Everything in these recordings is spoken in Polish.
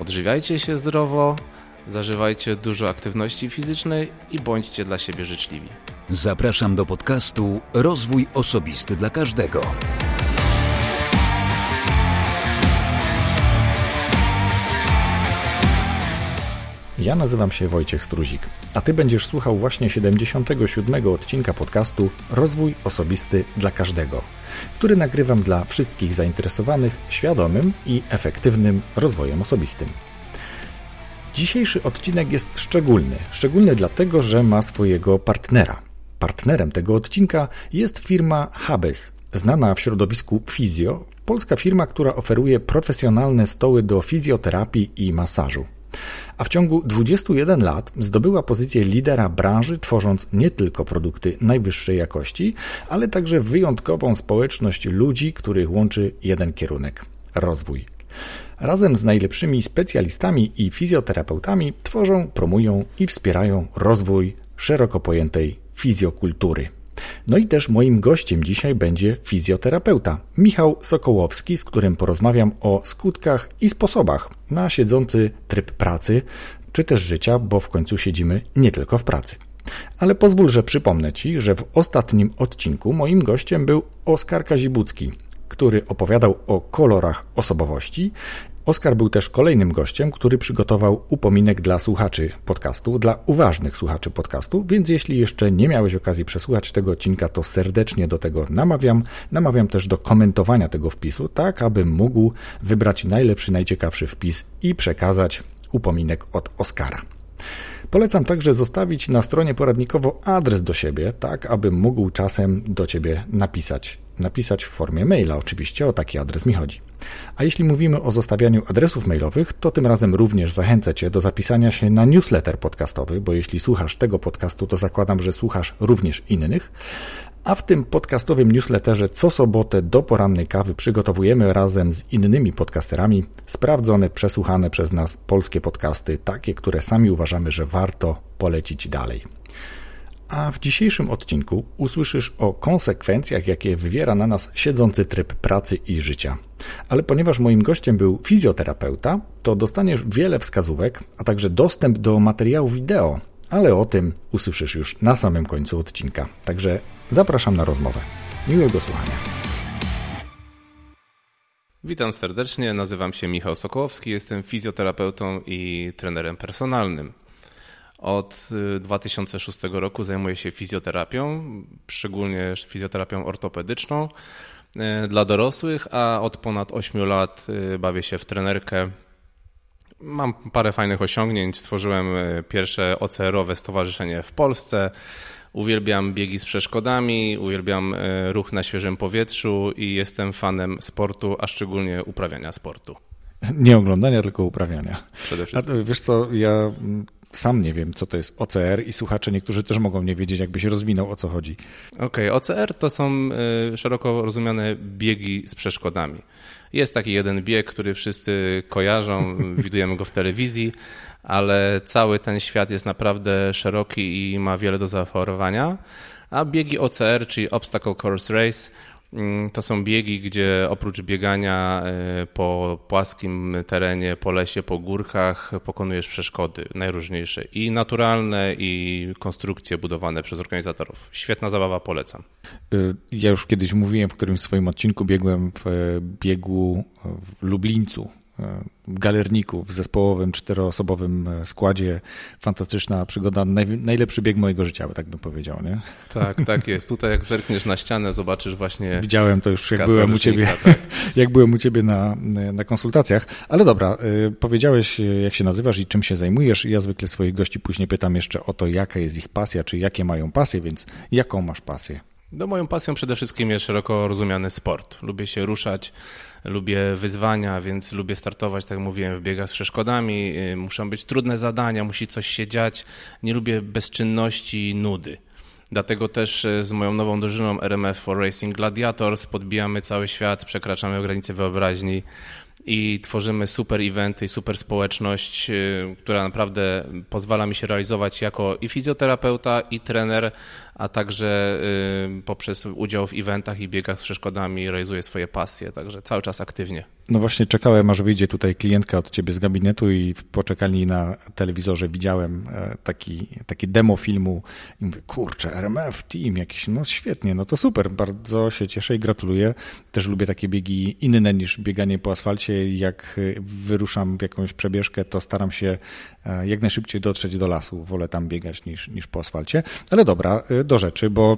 Odżywiajcie się zdrowo, zażywajcie dużo aktywności fizycznej i bądźcie dla siebie życzliwi. Zapraszam do podcastu Rozwój Osobisty dla Każdego. Ja nazywam się Wojciech Struzik, a Ty będziesz słuchał właśnie 77. odcinka podcastu Rozwój Osobisty dla Każdego, który nagrywam dla wszystkich zainteresowanych świadomym i efektywnym rozwojem osobistym. Dzisiejszy odcinek jest szczególny. Szczególny dlatego, że ma swojego partnera. Partnerem tego odcinka jest firma Habes, znana w środowisku fizjo, polska firma, która oferuje profesjonalne stoły do fizjoterapii i masażu a w ciągu 21 lat zdobyła pozycję lidera branży, tworząc nie tylko produkty najwyższej jakości, ale także wyjątkową społeczność ludzi, których łączy jeden kierunek rozwój. Razem z najlepszymi specjalistami i fizjoterapeutami tworzą, promują i wspierają rozwój szeroko pojętej fizjokultury. No i też moim gościem dzisiaj będzie fizjoterapeuta Michał Sokołowski, z którym porozmawiam o skutkach i sposobach na siedzący tryb pracy, czy też życia, bo w końcu siedzimy nie tylko w pracy. Ale pozwól, że przypomnę Ci, że w ostatnim odcinku moim gościem był Oskar Kazibucki, który opowiadał o kolorach osobowości Oskar był też kolejnym gościem, który przygotował upominek dla słuchaczy podcastu, dla uważnych słuchaczy podcastu, więc jeśli jeszcze nie miałeś okazji przesłuchać tego odcinka, to serdecznie do tego namawiam. Namawiam też do komentowania tego wpisu, tak aby mógł wybrać najlepszy, najciekawszy wpis i przekazać upominek od Oskara. Polecam także zostawić na stronie poradnikowo adres do siebie, tak aby mógł czasem do Ciebie napisać. Napisać w formie maila, oczywiście, o taki adres mi chodzi. A jeśli mówimy o zostawianiu adresów mailowych, to tym razem również zachęcę Cię do zapisania się na newsletter podcastowy, bo jeśli słuchasz tego podcastu, to zakładam, że słuchasz również innych. A w tym podcastowym newsletterze co sobotę do porannej kawy przygotowujemy razem z innymi podcasterami sprawdzone, przesłuchane przez nas polskie podcasty, takie, które sami uważamy, że warto polecić dalej. A w dzisiejszym odcinku usłyszysz o konsekwencjach, jakie wywiera na nas siedzący tryb pracy i życia. Ale ponieważ moim gościem był fizjoterapeuta, to dostaniesz wiele wskazówek, a także dostęp do materiału wideo, ale o tym usłyszysz już na samym końcu odcinka. Także zapraszam na rozmowę. Miłego słuchania. Witam serdecznie, nazywam się Michał Sokołowski, jestem fizjoterapeutą i trenerem personalnym. Od 2006 y, roku zajmuję się fizjoterapią, szczególnie fizjoterapią ortopedyczną y, dla dorosłych, a od ponad 8 lat y, bawię się w trenerkę. Mam parę fajnych osiągnięć. Stworzyłem pierwsze OCR-owe stowarzyszenie w Polsce. Uwielbiam biegi z przeszkodami, uwielbiam ruch na świeżym powietrzu i jestem fanem sportu, a szczególnie uprawiania sportu. Nie oglądania, tylko uprawiania. Przede wszystkim. A wiesz co, ja sam nie wiem, co to jest OCR i słuchacze niektórzy też mogą nie wiedzieć, jakbyś rozwinął, o co chodzi. Okej, okay. OCR to są y, szeroko rozumiane biegi z przeszkodami. Jest taki jeden bieg, który wszyscy kojarzą, widujemy go w telewizji, ale cały ten świat jest naprawdę szeroki i ma wiele do zaoferowania. A biegi OCR, czyli Obstacle Course Race, Mm, to są biegi, gdzie oprócz biegania e, po płaskim terenie, po lesie, po górkach pokonujesz przeszkody najróżniejsze i naturalne, i konstrukcje budowane przez organizatorów. Świetna zabawa, polecam. Y, ja już kiedyś mówiłem w którymś swoim odcinku, biegłem w e, biegu w Lublińcu galerniku w zespołowym, czteroosobowym e, składzie. Fantastyczna przygoda, naj, najlepszy bieg mojego życia, tak bym powiedział. Nie? Tak, tak jest. Tutaj jak zerkniesz na ścianę, zobaczysz właśnie... Widziałem to już, jak byłem u ciebie, tak. jak byłem u ciebie na, na konsultacjach. Ale dobra, e, powiedziałeś, jak się nazywasz i czym się zajmujesz. Ja zwykle swoich gości później pytam jeszcze o to, jaka jest ich pasja, czy jakie mają pasje, więc jaką masz pasję? No moją pasją przede wszystkim jest szeroko rozumiany sport. Lubię się ruszać, lubię wyzwania, więc lubię startować, tak jak mówiłem, w biegach z przeszkodami. Y, muszą być trudne zadania, musi coś się dziać. Nie lubię bezczynności i nudy. Dlatego też y, z moją nową drużyną RMF for Racing Gladiators podbijamy cały świat, przekraczamy granice wyobraźni i tworzymy super eventy i super społeczność, y, która naprawdę pozwala mi się realizować jako i fizjoterapeuta, i trener, a także y, poprzez udział w eventach i biegach z przeszkodami realizuję swoje pasje, także cały czas aktywnie. No właśnie czekałem, aż wyjdzie tutaj klientka od ciebie z gabinetu i w poczekalni na telewizorze widziałem e, taki, taki demo filmu i mówię, kurczę, RMF Team jakiś, no świetnie, no to super, bardzo się cieszę i gratuluję. Też lubię takie biegi inne niż bieganie po asfalcie. Jak wyruszam w jakąś przebieżkę, to staram się e, jak najszybciej dotrzeć do lasu. Wolę tam biegać niż, niż po asfalcie. Ale dobra, e, do rzeczy, bo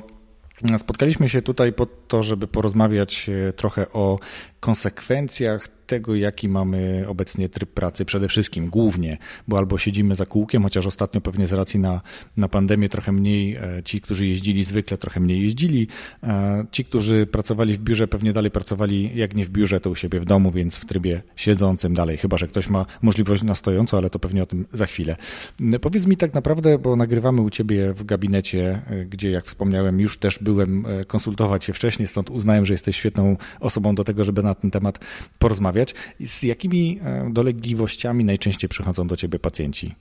Spotkaliśmy się tutaj po to, żeby porozmawiać trochę o konsekwencjach tego, jaki mamy obecnie tryb pracy, przede wszystkim głównie, bo albo siedzimy za kółkiem, chociaż ostatnio pewnie z racji na, na pandemię trochę mniej, e, ci, którzy jeździli zwykle, trochę mniej jeździli, e, ci, którzy pracowali w biurze, pewnie dalej pracowali, jak nie w biurze, to u siebie w domu, więc w trybie siedzącym dalej, chyba że ktoś ma możliwość na stojąco, ale to pewnie o tym za chwilę. Powiedz mi tak naprawdę, bo nagrywamy u ciebie w gabinecie, e, gdzie jak wspomniałem, już też byłem konsultować się wcześniej, stąd uznałem, że jesteś świetną osobą do tego, żeby na ten temat porozmawiać. Z jakimi e, dolegliwościami najczęściej przychodzą do ciebie pacjenci?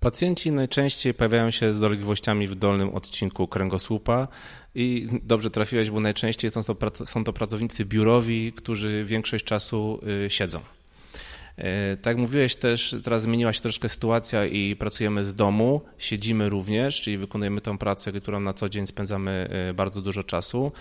Pacjenci najczęściej pojawiają się z dolegliwościami w dolnym odcinku kręgosłupa i dobrze trafiłeś, bo najczęściej są to, są to pracownicy biurowi, którzy większość czasu y, siedzą. E, tak mówiłeś też, teraz zmieniła się troszkę sytuacja i pracujemy z domu, siedzimy również, czyli wykonujemy tę pracę, którą na co dzień spędzamy y, bardzo dużo czasu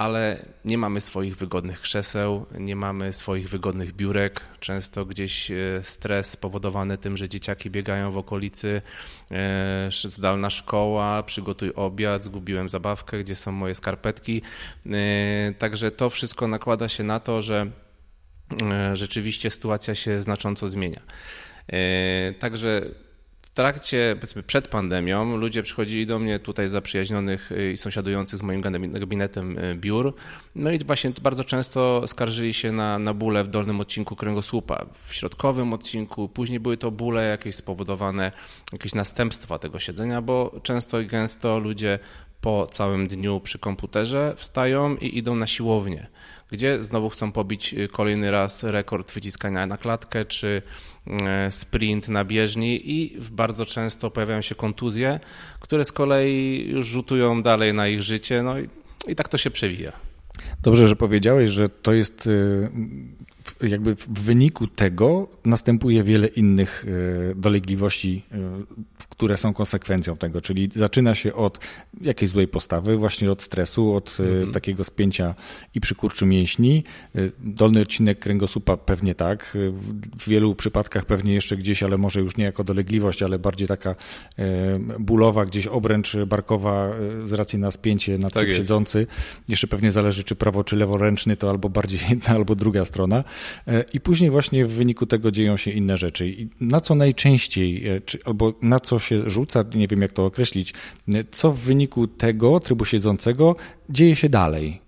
ale nie mamy swoich wygodnych krzeseł, nie mamy swoich wygodnych biurek. Często gdzieś e, stres spowodowany tym, że dzieciaki biegają w okolicy, e, zdalna szkoła, przygotuj obiad, zgubiłem zabawkę, gdzie są moje skarpetki. E, także to wszystko nakłada się na to, że rzeczywiście sytuacja się znacząco zmienia. Także w trakcie, powiedzmy przed pandemią, ludzie przychodzili do mnie tutaj zaprzyjaźnionych y, i sąsiadujących z moim gabinetem y, biur. No i właśnie bardzo często skarżyli się na, na bóle w dolnym odcinku kręgosłupa, w środkowym odcinku. Później były to bóle jakieś spowodowane, jakieś następstwa tego siedzenia, bo często i gęsto ludzie po całym dniu przy komputerze wstają i idą na siłownię gdzie znowu chcą pobić y, kolejny raz rekord wyciskania na klatkę czy e, sprint na bieżni i bardzo często pojawiają się kontuzje, które z kolei już rzutują dalej na ich życie, no i, i tak to się przewija. Dobrze, że powiedziałeś, że to jest y, jakby w wyniku tego następuje wiele innych y, dolegliwości które są konsekwencją tego, czyli zaczyna się od jakiejś złej postawy, właśnie od stresu, od mm. takiego spięcia i przykurczu mięśni. E, dolny odcinek kręgosłupa pewnie tak, e, w wielu przypadkach pewnie jeszcze gdzieś, ale może już nie jako dolegliwość, ale bardziej taka bólowa, gdzieś obręcz barkowa z racji na spięcie na tak siedzący. Jeszcze pewnie zależy, czy prawo, czy leworęczny, to albo bardziej jedna, albo druga strona. I później właśnie w wyniku tego dzieją się inne rzeczy. I na co najczęściej, czy, albo na co się rzuca, nie wiem jak to określić, co w wyniku tego trybu siedzącego dzieje się dalej?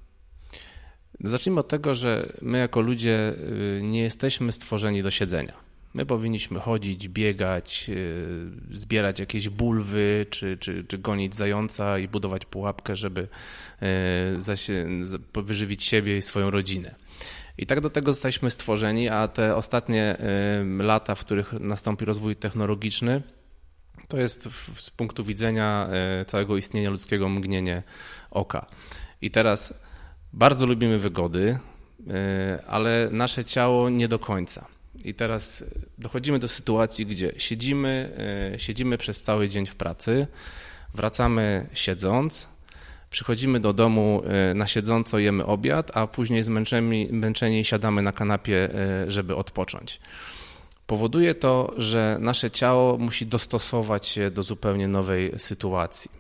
Zacznijmy od tego, że my jako ludzie y, nie jesteśmy stworzeni do siedzenia. My powinniśmy chodzić, biegać, y, zbierać jakieś bulwy, czy, czy, czy gonić zająca i budować pułapkę, żeby y, wyżywić siebie i swoją rodzinę. I tak do tego zostaliśmy stworzeni, a te ostatnie lata, w których nastąpi rozwój technologiczny, to jest z punktu widzenia e, całego istnienia ludzkiego mgnienie oka. I teraz bardzo lubimy wygody, e, ale nasze ciało nie do końca. I teraz dochodzimy do sytuacji, gdzie siedzimy, e, siedzimy przez cały dzień w pracy, wracamy siedząc, przychodzimy do domu na siedząco, jemy obiad, a później zmęczeni, siadamy na kanapie, żeby odpocząć. Powoduje to, że nasze ciało musi dostosować się do zupełnie nowej sytuacji.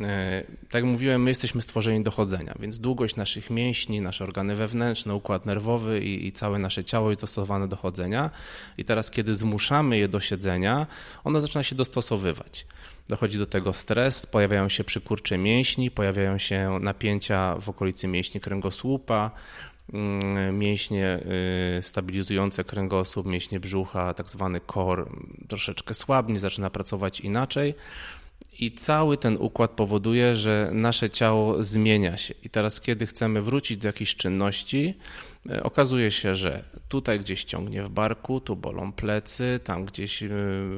E, tak jak mówiłem, my jesteśmy stworzeni do chodzenia, więc długość naszych mięśni, nasze organy wewnętrzne, układ nerwowy i, i, całe nasze ciało jest dostosowane do chodzenia. I teraz, kiedy zmuszamy je do siedzenia, ono zaczyna się dostosowywać. Dochodzi do tego stres, pojawiają się przykurcze mięśni, pojawiają się napięcia w okolicy mięśni kręgosłupa, Mm, mięśnie y, stabilizujące kręgosłup, mięśnie brzucha, tak zwany core troszeczkę słabnie, zaczyna pracować inaczej I cały ten układ powoduje, że nasze ciało zmienia się. I teraz, kiedy chcemy wrócić do jakiejś czynności, okazuje się, że tutaj gdzieś ciągnie w barku, tu bolą plecy, tam gdzieś e,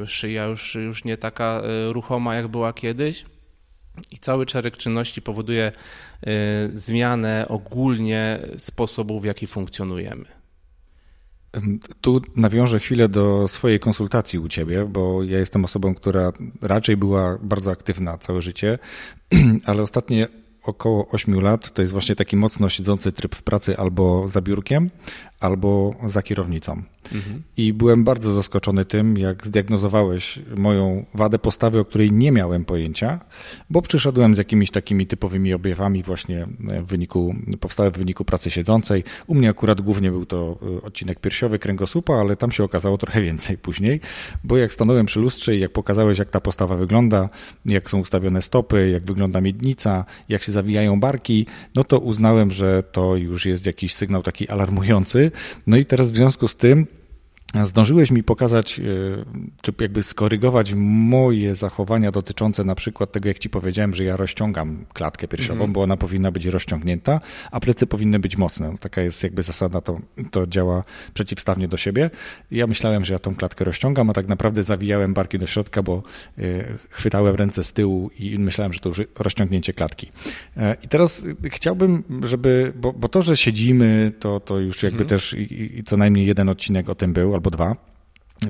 szyja już, już nie taka e, ruchoma, jak była kiedyś. I cały szereg czynności powoduje zmianę ogólnie sposobu, w jaki funkcjonujemy. Tu nawiążę chwilę do swojej konsultacji u ciebie, bo ja jestem osobą, która raczej była bardzo aktywna całe życie, ale ostatnie około 8 lat. To jest właśnie taki mocno siedzący tryb w pracy albo za biurkiem, albo za kierownicą. Mhm. I byłem bardzo zaskoczony tym, jak zdiagnozowałeś moją wadę postawy, o której nie miałem pojęcia, bo przyszedłem z jakimiś takimi typowymi objawami właśnie w wyniku, powstałe w wyniku pracy siedzącej. U mnie akurat głównie był to e, odcinek piersiowy kręgosłupa, ale tam się okazało trochę więcej później, bo jak stanąłem przy lustrze i jak pokazałeś, jak ta postawa wygląda, jak są ustawione stopy, jak wygląda miednica, jak się zawijają barki, no to uznałem, że to już jest jakiś sygnał taki alarmujący, no i teraz w związku z tym Zdążyłeś mi pokazać, e, czy jakby skorygować moje zachowania dotyczące na przykład tego, jak ci powiedziałem, że ja rozciągam klatkę piersiową, mm bo ona powinna być rozciągnięta, a plecy powinny być mocne. No, taka jest jakby zasada, to, to działa przeciwstawnie do siebie. Ja myślałem, że ja tą klatkę rozciągam, a tak naprawdę zawijałem barki do środka, bo e, chwytałem ręce z tyłu i myślałem, że to już rozciągnięcie klatki. E, I teraz chciałbym, żeby, bo, bo to, że siedzimy, to, to już jakby mm też i, i co najmniej jeden odcinek o tym był, albo dwa.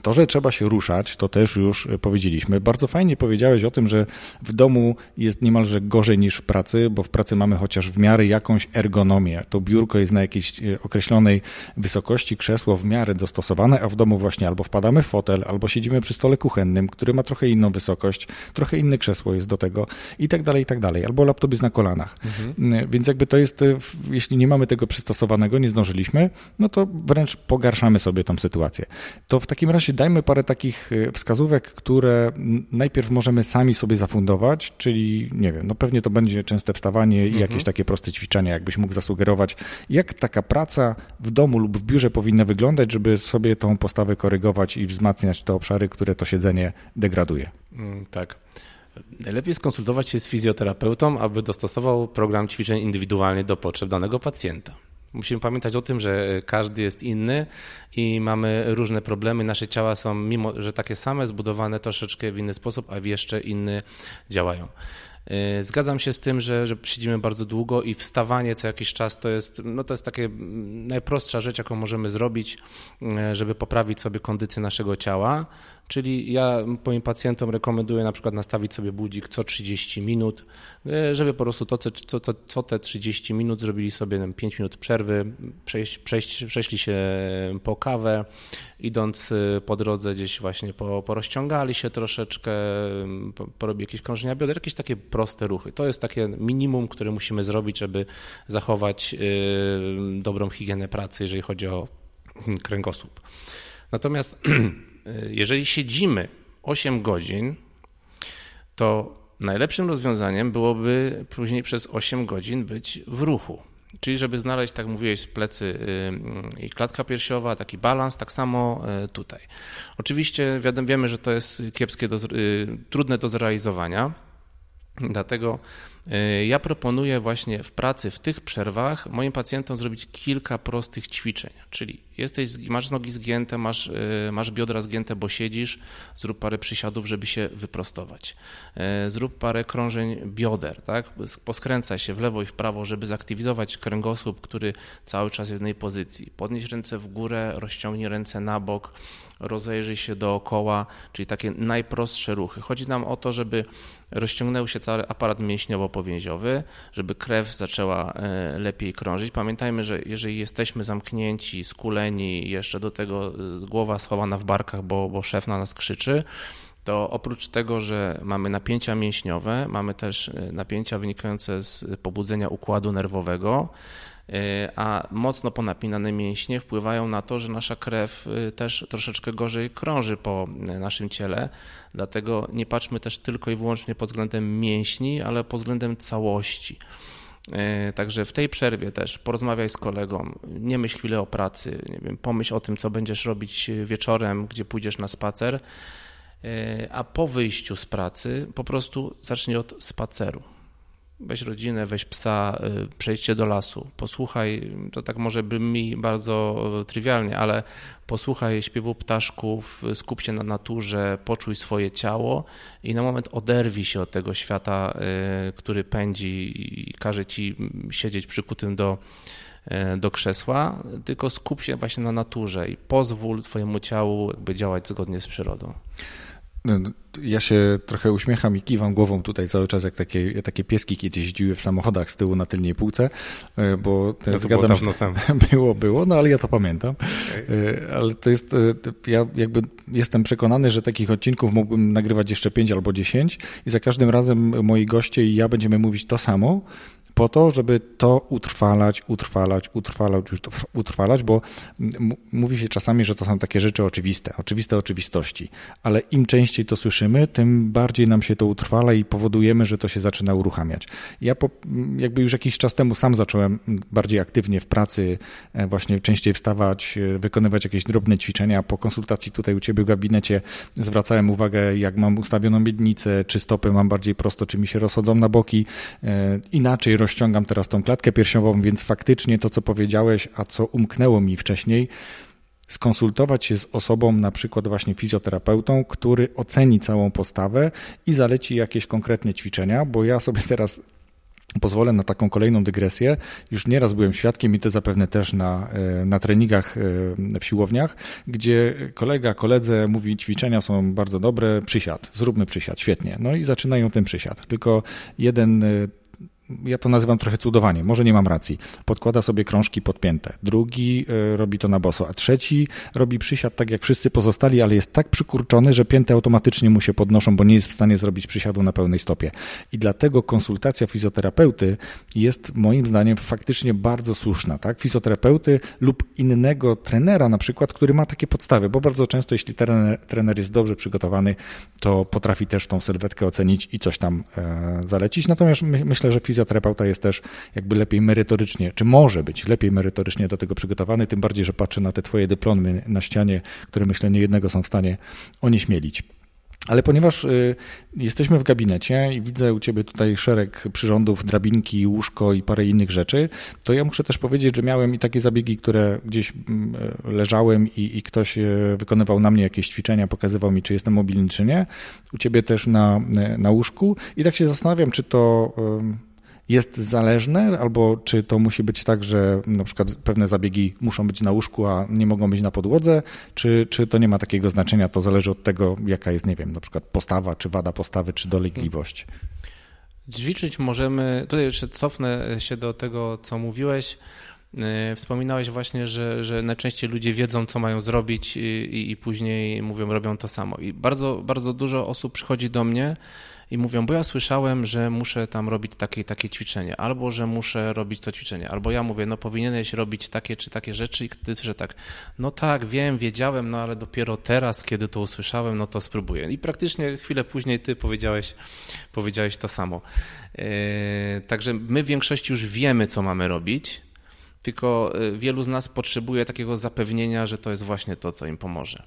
To, że trzeba się ruszać, to też już powiedzieliśmy. Bardzo fajnie powiedziałeś o tym, że w domu jest niemalże gorzej niż w pracy, bo w pracy mamy chociaż w miarę jakąś ergonomię. To biurko jest na jakiejś e, określonej wysokości, krzesło w miarę dostosowane, a w domu właśnie albo wpadamy w fotel, albo siedzimy przy stole kuchennym, który ma trochę inną wysokość, trochę inne krzesło jest do tego i tak dalej, i tak dalej. Albo laptop jest na kolanach. Mhm. E, więc jakby to jest, e, jeśli nie mamy tego przystosowanego, nie zdążyliśmy, no to wręcz pogarszamy sobie tą sytuację. To w takim razie razie dajmy parę takich y, wskazówek, które najpierw możemy sami sobie zafundować, czyli nie wiem, no pewnie to będzie częste wstawanie i mhm. jakieś takie proste ćwiczenia, jakbyś mógł zasugerować, jak taka praca w domu lub w biurze powinna wyglądać, żeby sobie tą postawę korygować i wzmacniać te obszary, które to siedzenie degraduje. Mm, tak. Najlepiej skonsultować się z fizjoterapeutą, aby dostosował program ćwiczeń indywidualnie do potrzeb danego pacjenta. Musimy pamiętać o tym, że każdy jest inny i mamy różne problemy. Nasze ciała są, mimo że takie same, zbudowane troszeczkę w inny sposób, a w jeszcze inny działają. Y, zgadzam się z tym, że, że siedzimy bardzo długo i wstawanie co jakiś czas to jest, no to jest takie najprostsza rzecz, jaką możemy zrobić, y, żeby poprawić sobie kondycję naszego ciała. Czyli ja moim pacjentom rekomenduję na przykład nastawić sobie budzik co 30 minut, y, żeby po prostu to, co, co, co te 30 minut zrobili sobie 5 minut przerwy, przejść, przejść, przeszli się po kawę, idąc po drodze gdzieś właśnie po, porozciągali się troszeczkę, porobili jakieś krążenia bioder, jakieś takie proste ruchy. To jest takie minimum, które musimy zrobić, żeby zachować y, dobrą higienę pracy, jeżeli chodzi o kręgosłup. Natomiast jeżeli siedzimy 8 godzin, to najlepszym rozwiązaniem byłoby później przez 8 godzin być w ruchu. Czyli żeby znaleźć, tak mówiłeś, plecy y, i klatka piersiowa, taki balans, tak samo tutaj. Oczywiście wiemy, że to jest kiepskie, do, trudne do zrealizowania, Dlatego y, ja proponuję właśnie w pracy, w tych przerwach moim pacjentom zrobić kilka prostych ćwiczeń. Czyli jesteś, masz nogi zgięte, masz, y, masz biodra zgięte, bo siedzisz, zrób parę przysiadów, żeby się wyprostować. Y, zrób parę krążeń bioder, tak? poskręcaj się w lewo i w prawo, żeby zaktywizować kręgosłup, który cały czas w jednej pozycji. Podnieś ręce w górę, rozciągnij ręce na bok, rozejrzyj się dookoła, czyli takie najprostsze ruchy. Chodzi nam o to, żeby rozciągnął się cały aparat mięśniowo-powięziowy, żeby krew zaczęła e, lepiej krążyć. Pamiętajmy, że jeżeli jesteśmy zamknięci, skuleni, jeszcze do tego e, głowa schowana w barkach, bo, bo szef na nas krzyczy, to oprócz tego, że mamy napięcia mięśniowe, mamy też e, napięcia wynikające z pobudzenia układu nerwowego, a mocno ponapinane mięśnie wpływają na to, że nasza krew e, też troszeczkę gorzej krąży po e, naszym ciele. Dlatego nie patrzmy też tylko i wyłącznie pod względem mięśni, ale pod względem całości. Także w tej przerwie też porozmawiaj z kolegą, nie myśl chwilę o pracy, nie wiem, pomyśl o tym, co będziesz robić wieczorem, gdzie pójdziesz na spacer a po wyjściu z pracy po prostu zacznij od spaceru weź rodzinę, weź psa, y, przejdźcie do lasu, posłuchaj, to tak może brzmi bardzo trywialnie, ale posłuchaj śpiewu ptaszków, skup się na naturze, poczuj swoje ciało i na moment oderwij się od tego świata, y, który pędzi i każe ci siedzieć przykutym do, y, do krzesła, tylko skup się właśnie na naturze i pozwól twojemu ciału jakby działać zgodnie z przyrodą. No, no, ja się trochę uśmiecham i kiwam głową tutaj cały czas, jak takie, takie pieski kiedyś jeździły w samochodach z tyłu na tylniej półce, e, bo no to zgadzam było się, było, było, no ale ja to pamiętam. Okay. Ale to jest, e, ja jakby jestem przekonany, że takich odcinków mógłbym nagrywać jeszcze pięć albo dziesięć i za każdym razem moi goście i ja będziemy mówić to samo, po to, żeby to utrwalać, utrwalać, utrwalać, utrwalać, bo mówi się czasami, że to są takie rzeczy oczywiste, oczywiste oczywistości, ale im częściej to słyszymy, tym bardziej nam się to utrwala i powodujemy, że to się zaczyna uruchamiać. Ja po, jakby już jakiś czas temu sam zacząłem bardziej aktywnie w pracy, e, właśnie częściej wstawać, e, wykonywać jakieś drobne ćwiczenia. Po konsultacji tutaj u Ciebie w gabinecie zwracałem uwagę, jak mam ustawioną miednicę, czy stopy mam bardziej prosto, czy mi się rozchodzą na boki, e, inaczej rozciągam teraz tą klatkę piersiową, więc faktycznie to, co powiedziałeś, a co umknęło mi wcześniej, skonsultować się z osobą, na przykład właśnie fizjoterapeutą, który oceni całą postawę i zaleci jakieś konkretne ćwiczenia, bo ja sobie teraz Pozwolę na taką kolejną dygresję. Już nieraz byłem świadkiem i to zapewne też na, e, na treningach e, w siłowniach, gdzie kolega koledze mówi, ćwiczenia są bardzo dobre, przysiad, zróbmy przysiad, świetnie. No i zaczynają ten przysiad. Tylko jeden e, ja to nazywam trochę cudowanie, może nie mam racji, podkłada sobie krążki podpięte, drugi e, robi to na boso, a trzeci robi przysiad tak jak wszyscy pozostali, ale jest tak przykurczony, że pięty automatycznie mu się podnoszą, bo nie jest w stanie zrobić przysiadu na pełnej stopie. I dlatego konsultacja fizjoterapeuty jest moim zdaniem faktycznie bardzo słuszna, tak? Fizjoterapeuty lub innego trenera na przykład, który ma takie podstawy, bo bardzo często jeśli trener, trener jest dobrze przygotowany, to potrafi też tą sylwetkę ocenić i coś tam e, zalecić. Natomiast my, myślę, że fizjoterapeuty fizjoterapeuta jest też jakby lepiej merytorycznie, czy może być lepiej merytorycznie do tego przygotowany, tym bardziej, że patrzę na te twoje dyplomy na ścianie, które myślę nie jednego są w stanie onieśmielić. Ale ponieważ y, jesteśmy w gabinecie i widzę u Ciebie tutaj szereg przyrządów, drabinki, łóżko i parę innych rzeczy, to ja muszę też powiedzieć, że miałem i takie zabiegi, które gdzieś mm, e, leżałem i, i ktoś e, wykonywał na mnie jakieś ćwiczenia, pokazywał mi, czy jestem mobilny, czy nie. U Ciebie też na, e, na łóżku i tak się zastanawiam, czy to jest zależne, albo czy to musi być tak, że na przykład pewne zabiegi muszą być na łóżku, a nie mogą być na podłodze, czy, czy to nie ma takiego znaczenia, to zależy od tego, jaka jest, nie wiem, na przykład postawa, czy wada postawy, czy dolegliwość. Ćwiczyć możemy, tutaj jeszcze cofnę się do tego, co mówiłeś. E, wspominałeś właśnie, że, że najczęściej ludzie wiedzą, co mają zrobić i, i później mówią, robią to samo. I bardzo, bardzo dużo osób przychodzi do mnie i mówią, bo ja słyszałem, że muszę tam robić takie takie ćwiczenie, albo że muszę robić to ćwiczenie, albo ja mówię, no powinieneś robić takie czy takie rzeczy i ty słyszę tak, no tak, wiem, wiedziałem, no ale dopiero teraz, kiedy to usłyszałem, no to spróbuję. I praktycznie chwilę później ty powiedziałeś, powiedziałeś to samo. Yy, także my w większości już wiemy, co mamy robić, tylko yy, wielu z nas potrzebuje takiego zapewnienia, że to jest właśnie to, co im pomoże.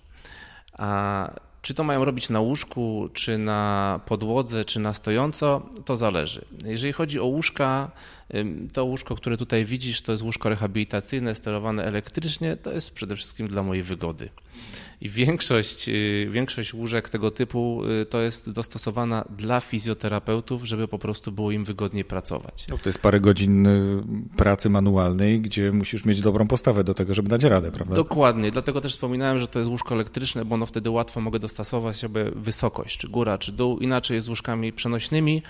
A czy to mają robić na łóżku, czy na podłodze, czy na stojąco, to zależy. Jeżeli chodzi o łóżka, to łóżko, które tutaj widzisz, to jest łóżko rehabilitacyjne, sterowane elektrycznie, to jest przede wszystkim dla mojej wygody. I większość, y, większość łóżek tego typu y, to jest dostosowana dla fizjoterapeutów, żeby po prostu było im wygodniej pracować. No, to jest parę godzin y, pracy manualnej, gdzie musisz mieć dobrą postawę do tego, żeby dać radę, prawda? Dokładnie, dlatego też wspominałem, że to jest łóżko elektryczne, bo ono wtedy łatwo mogę dostosować sobie wysokość, czy góra, czy dół. Inaczej jest z łóżkami przenośnymi,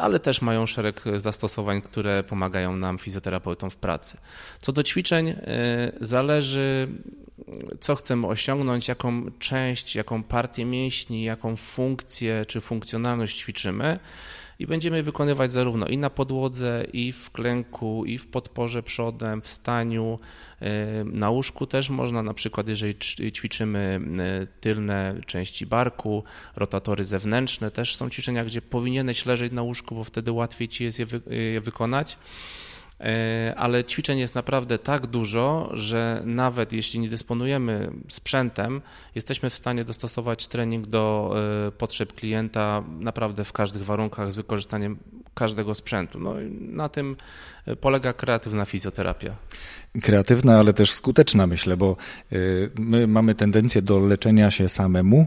ale też mają szereg zastosowań, które pomagają nam, fizjoterapeutom w pracy. Co do ćwiczeń, zależy co chcemy osiągnąć, jaką część, jaką partię mięśni, jaką funkcję czy funkcjonalność ćwiczymy i będziemy wykonywać zarówno i na podłodze, i w klęku, i w podporze przodem, w staniu. E, na łóżku też można, na przykład jeżeli ćwiczymy e, tylne części barku, rotatory zewnętrzne, też są ćwiczenia, gdzie powinieneś leżeć na łóżku, bo wtedy łatwiej ci jest je, wy je wykonać. E, ale ćwiczeń jest naprawdę tak dużo, że nawet jeśli nie dysponujemy sprzętem, jesteśmy w stanie dostosować trening do e, potrzeb klienta naprawdę w każdych warunkach z wykorzystaniem każdego sprzętu. No, na tym polega kreatywna fizjoterapia kreatywna, ale też skuteczna, myślę, bo y, my mamy tendencję do leczenia się samemu.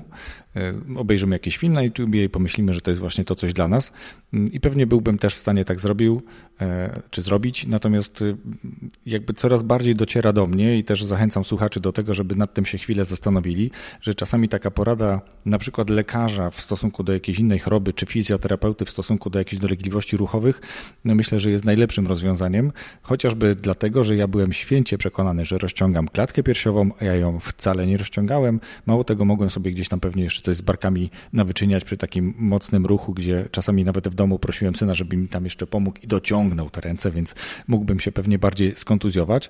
Y, obejrzymy jakiś film na YouTubie i pomyślimy, że to jest właśnie to coś dla nas. Y, I pewnie byłbym też w stanie tak zrobił, czy zrobić. Natomiast jakby coraz bardziej dociera do mnie i też zachęcam słuchaczy do tego, żeby nad tym się chwilę zastanowili, że czasami taka porada, na przykład lekarza w stosunku do jakiejś innej choroby, czy fizjoterapeuty w stosunku do jakichś dolegliwości ruchowych, no myślę, że jest najlepszym rozwiązaniem, chociażby dlatego, że ja byłem święcie przekonany, że rozciągam klatkę piersiową, a ja ją wcale nie rozciągałem. Mało tego, mogłem sobie gdzieś tam pewnie jeszcze coś z barkami nawyczyniać przy takim mocnym ruchu, gdzie czasami nawet w domu prosiłem syna, żeby mi tam jeszcze pomógł i dociągnął te ręce, więc mógłbym się pewnie bardziej skontuzjować.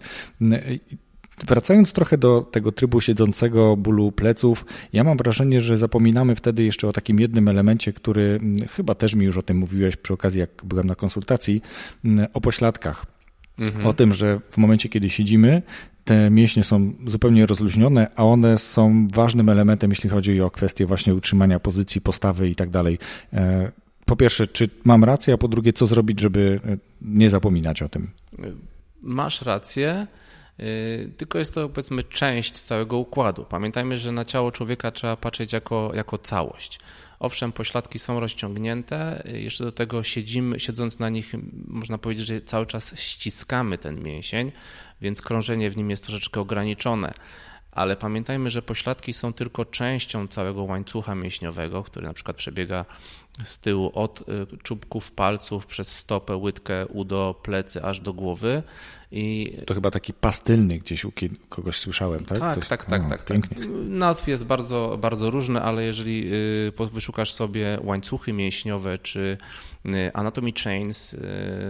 Wracając trochę do tego trybu siedzącego bólu pleców, ja mam wrażenie, że zapominamy wtedy jeszcze o takim jednym elemencie, który chyba też mi już o tym mówiłeś przy okazji, jak byłem na konsultacji, o pośladkach. Mhm. O tym, że w momencie, kiedy siedzimy, te mięśnie są zupełnie rozluźnione, a one są ważnym elementem, jeśli chodzi o kwestię właśnie utrzymania pozycji, postawy i tak dalej. E, po pierwsze, czy mam rację, a po drugie, co zrobić, żeby e, nie zapominać o tym? Masz rację. E, tylko jest to powiedzmy część całego układu. Pamiętajmy, że na ciało człowieka trzeba patrzeć jako, jako całość. Owszem, pośladki są rozciągnięte, jeszcze do tego siedzimy, siedząc na nich, można powiedzieć, że cały czas ściskamy ten mięsień, więc krążenie w nim jest troszeczkę ograniczone. Ale pamiętajmy, że pośladki są tylko częścią całego łańcucha mięśniowego, który na przykład przebiega z tyłu od y, czubków palców przez stopę, łydkę, udo, plecy aż do głowy. I... To chyba taki pastylny gdzieś u kogoś słyszałem, tak? Tak, Coś... tak, tak, o, tak, tak. Nazw jest bardzo, bardzo różne, ale jeżeli y, wyszukasz sobie łańcuchy mięśniowe czy y, anatomy chains